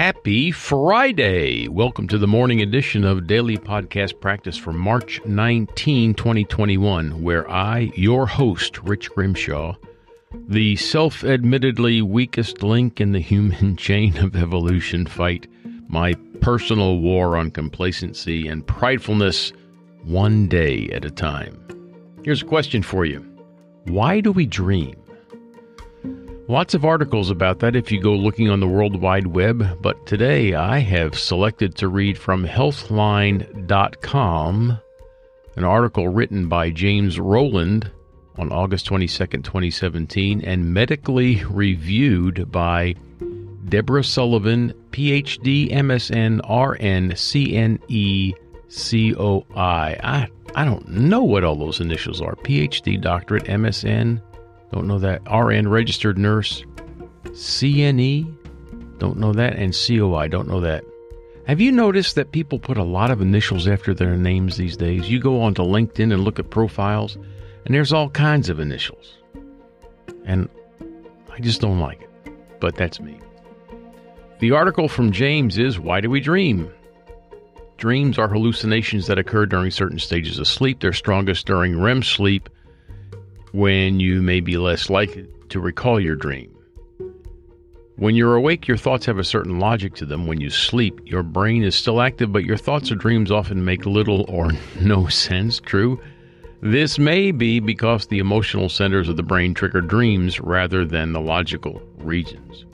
Happy Friday! Welcome to the morning edition of Daily Podcast Practice for March 19, 2021, where I, your host, Rich Grimshaw, the self admittedly weakest link in the human chain of evolution, fight my personal war on complacency and pridefulness one day at a time. Here's a question for you Why do we dream? Lots of articles about that if you go looking on the World Wide Web, but today I have selected to read from Healthline.com an article written by James Roland on August 22nd, 2017, and medically reviewed by Deborah Sullivan, PhD, MSN, RN, CNE, COI. I, I don't know what all those initials are. PhD, doctorate, MSN, don't know that. RN, registered nurse. CNE, don't know that. And COI, don't know that. Have you noticed that people put a lot of initials after their names these days? You go onto LinkedIn and look at profiles, and there's all kinds of initials. And I just don't like it. But that's me. The article from James is Why Do We Dream? Dreams are hallucinations that occur during certain stages of sleep. They're strongest during REM sleep when you may be less likely to recall your dream. When you're awake, your thoughts have a certain logic to them. When you sleep, your brain is still active, but your thoughts or dreams often make little or no sense. True. This may be because the emotional centers of the brain trigger dreams rather than the logical regions.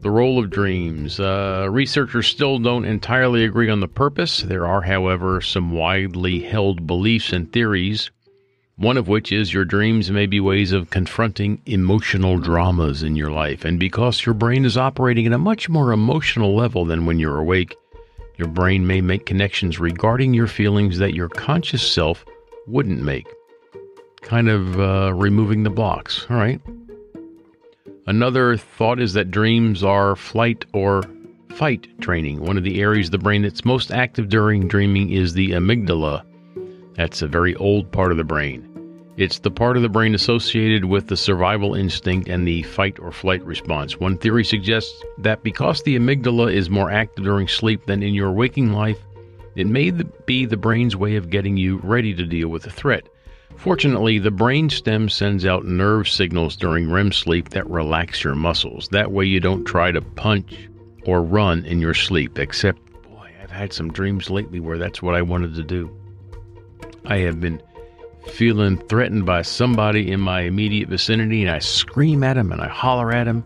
The role of dreams. Uh, researchers still don't entirely agree on the purpose. There are, however, some widely held beliefs and theories one of which is your dreams may be ways of confronting emotional dramas in your life. And because your brain is operating at a much more emotional level than when you're awake, your brain may make connections regarding your feelings that your conscious self wouldn't make. Kind of uh, removing the blocks. All right. Another thought is that dreams are flight or fight training. One of the areas of the brain that's most active during dreaming is the amygdala that's a very old part of the brain. It's the part of the brain associated with the survival instinct and the fight or flight response. One theory suggests that because the amygdala is more active during sleep than in your waking life, it may be the brain's way of getting you ready to deal with a threat. Fortunately, the brain stem sends out nerve signals during REM sleep that relax your muscles. That way, you don't try to punch or run in your sleep, except, boy, I've had some dreams lately where that's what I wanted to do. I have been feeling threatened by somebody in my immediate vicinity, and I scream at him and I holler at him,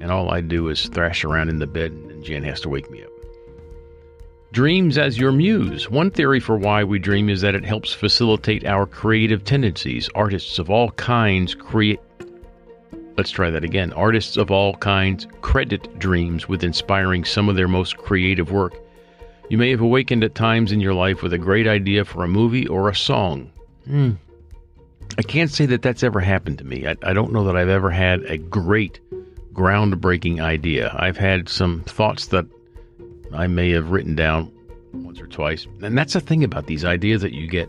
and all I do is thrash around in the bed, and Jen has to wake me up. Dreams as your muse. One theory for why we dream is that it helps facilitate our creative tendencies. Artists of all kinds create. Let's try that again. Artists of all kinds credit dreams with inspiring some of their most creative work. You may have awakened at times in your life with a great idea for a movie or a song. Hmm. I can't say that that's ever happened to me. I, I don't know that I've ever had a great, groundbreaking idea. I've had some thoughts that I may have written down once or twice. And that's the thing about these ideas that you get.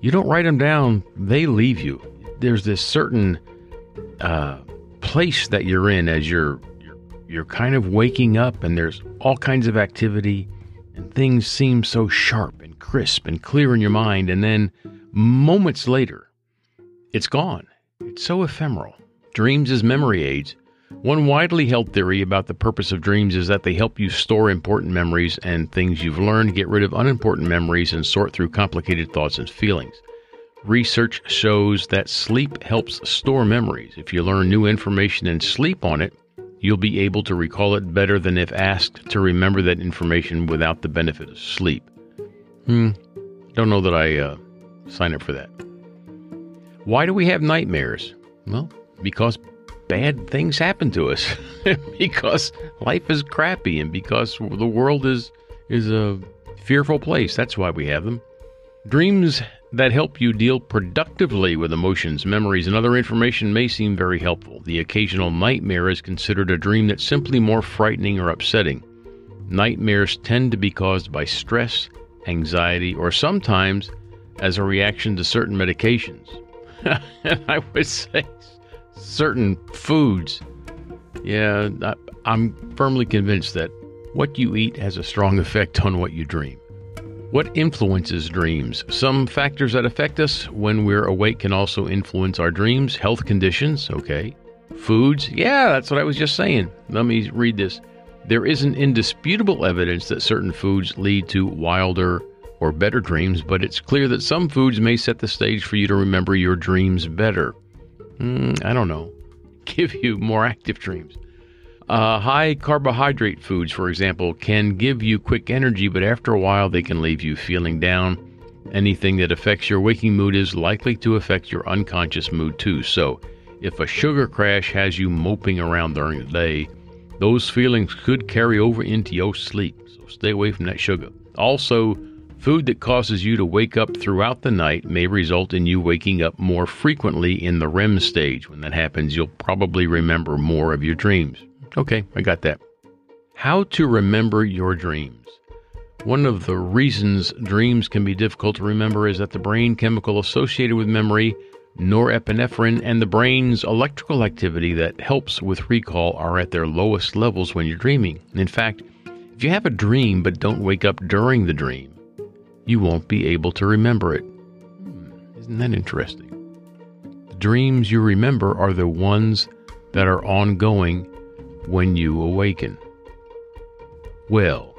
You don't write them down, they leave you. There's this certain uh, place that you're in as you're, you're you're kind of waking up and there's all kinds of activity and things seem so sharp and crisp and clear in your mind, and then moments later, it's gone. It's so ephemeral. Dreams as memory aids. One widely held theory about the purpose of dreams is that they help you store important memories and things you've learned, get rid of unimportant memories, and sort through complicated thoughts and feelings. Research shows that sleep helps store memories. If you learn new information and sleep on it, You'll be able to recall it better than if asked to remember that information without the benefit of sleep. Hmm, don't know that I uh, sign up for that. Why do we have nightmares? Well, because bad things happen to us, because life is crappy, and because the world is is a fearful place. That's why we have them. Dreams that help you deal productively with emotions, memories, and other information may seem very helpful. The occasional nightmare is considered a dream that's simply more frightening or upsetting. Nightmares tend to be caused by stress, anxiety, or sometimes as a reaction to certain medications. I would say certain foods. Yeah, I'm firmly convinced that What you eat has a strong effect on what you dream. What influences dreams? Some factors that affect us when we're awake can also influence our dreams. Health conditions, okay. Foods, yeah, that's what I was just saying. Let me read this. There isn't indisputable evidence that certain foods lead to wilder or better dreams, but it's clear that some foods may set the stage for you to remember your dreams better. Mm, I don't know. Give you more active dreams. Uh, high carbohydrate foods, for example, can give you quick energy, but after a while they can leave you feeling down. Anything that affects your waking mood is likely to affect your unconscious mood too. So, if a sugar crash has you moping around during the day, those feelings could carry over into your sleep. So, stay away from that sugar. Also, food that causes you to wake up throughout the night may result in you waking up more frequently in the REM stage. When that happens, you'll probably remember more of your dreams. Okay, I got that. How to remember your dreams. One of the reasons dreams can be difficult to remember is that the brain chemical associated with memory, norepinephrine, and the brain's electrical activity that helps with recall are at their lowest levels when you're dreaming. In fact, if you have a dream but don't wake up during the dream, you won't be able to remember it. Hmm, isn't that interesting? The dreams you remember are the ones that are ongoing when you awaken. Well,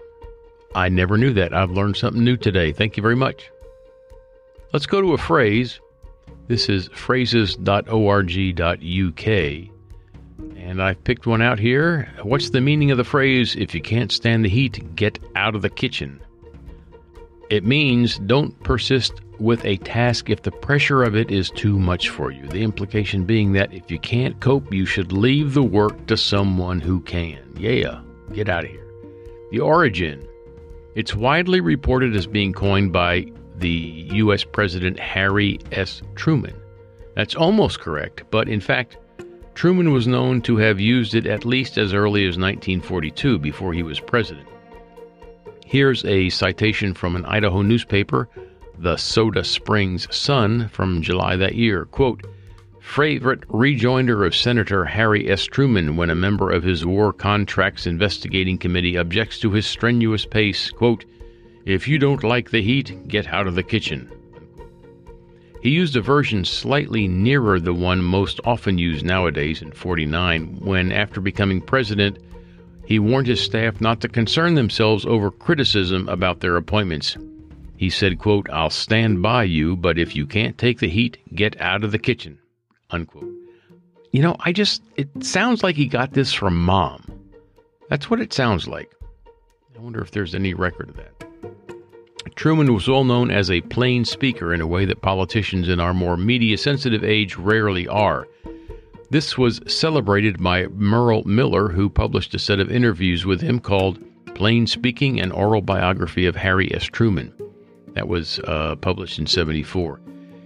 I never knew that. I've learned something new today. Thank you very much. Let's go to a phrase. This is phrases.org.uk. And I've picked one out here. What's the meaning of the phrase, if you can't stand the heat, get out of the kitchen? It means don't persist with a task if the pressure of it is too much for you. The implication being that if you can't cope, you should leave the work to someone who can. Yeah, get out of here. The origin. It's widely reported as being coined by the U.S. President Harry S. Truman. That's almost correct, but in fact, Truman was known to have used it at least as early as 1942 before he was president. Here's a citation from an Idaho newspaper the Soda Springs Sun from July that year. Quote, favorite rejoinder of Senator Harry S. Truman when a member of his War Contracts Investigating Committee objects to his strenuous pace. Quote, if you don't like the heat, get out of the kitchen. He used a version slightly nearer the one most often used nowadays in 49 when, after becoming president, he warned his staff not to concern themselves over criticism about their appointments. He said, quote, I'll stand by you, but if you can't take the heat, get out of the kitchen, unquote. You know, I just, it sounds like he got this from mom. That's what it sounds like. I wonder if there's any record of that. Truman was well known as a plain speaker in a way that politicians in our more media sensitive age rarely are. This was celebrated by Merle Miller, who published a set of interviews with him called Plain Speaking An Oral Biography of Harry S. Truman. That was uh, published in 74.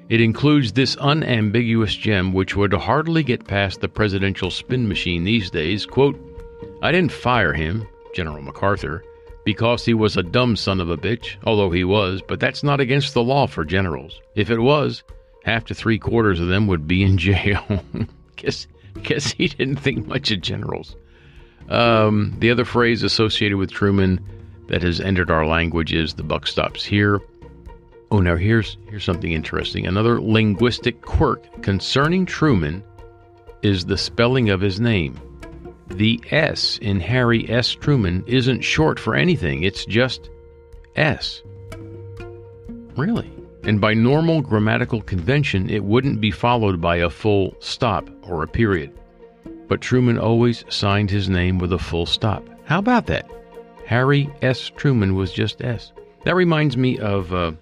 It includes this unambiguous gem, which would hardly get past the presidential spin machine these days. Quote, I didn't fire him, General MacArthur, because he was a dumb son of a bitch, although he was, but that's not against the law for generals. If it was, half to three quarters of them would be in jail. Guess, guess he didn't think much of generals. Um, the other phrase associated with Truman that has entered our language is the buck stops here. Oh, now here's here's something interesting. Another linguistic quirk concerning Truman is the spelling of his name. The S in Harry S. Truman isn't short for anything. It's just S. Really? And by normal grammatical convention, it wouldn't be followed by a full stop or a period. But Truman always signed his name with a full stop. How about that? Harry S. Truman was just S. That reminds me of uh,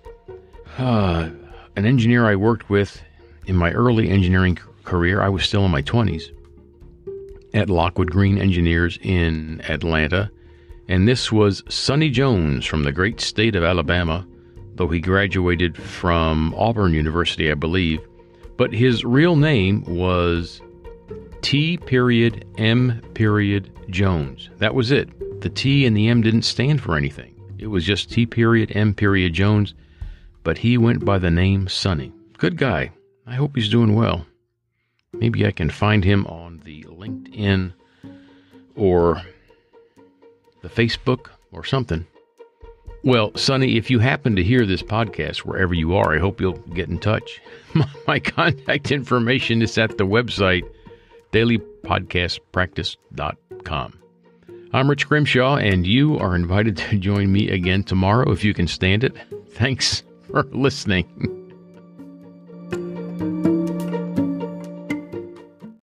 uh, an engineer I worked with in my early engineering career. I was still in my 20s at Lockwood Greene Engineers in Atlanta. And this was Sonny Jones from the great state of Alabama, though he graduated from Auburn University, I believe. But his real name was T period M period Jones. That was it. The T and the M didn't stand for anything. It was just T period M period Jones but he went by the name Sonny. Good guy. I hope he's doing well. Maybe I can find him on the LinkedIn or the Facebook, or something. Well, Sonny, if you happen to hear this podcast wherever you are, I hope you'll get in touch. My contact information is at the website dailypodcastpractice.com. I'm Rich Grimshaw, and you are invited to join me again tomorrow if you can stand it. Thanks for listening.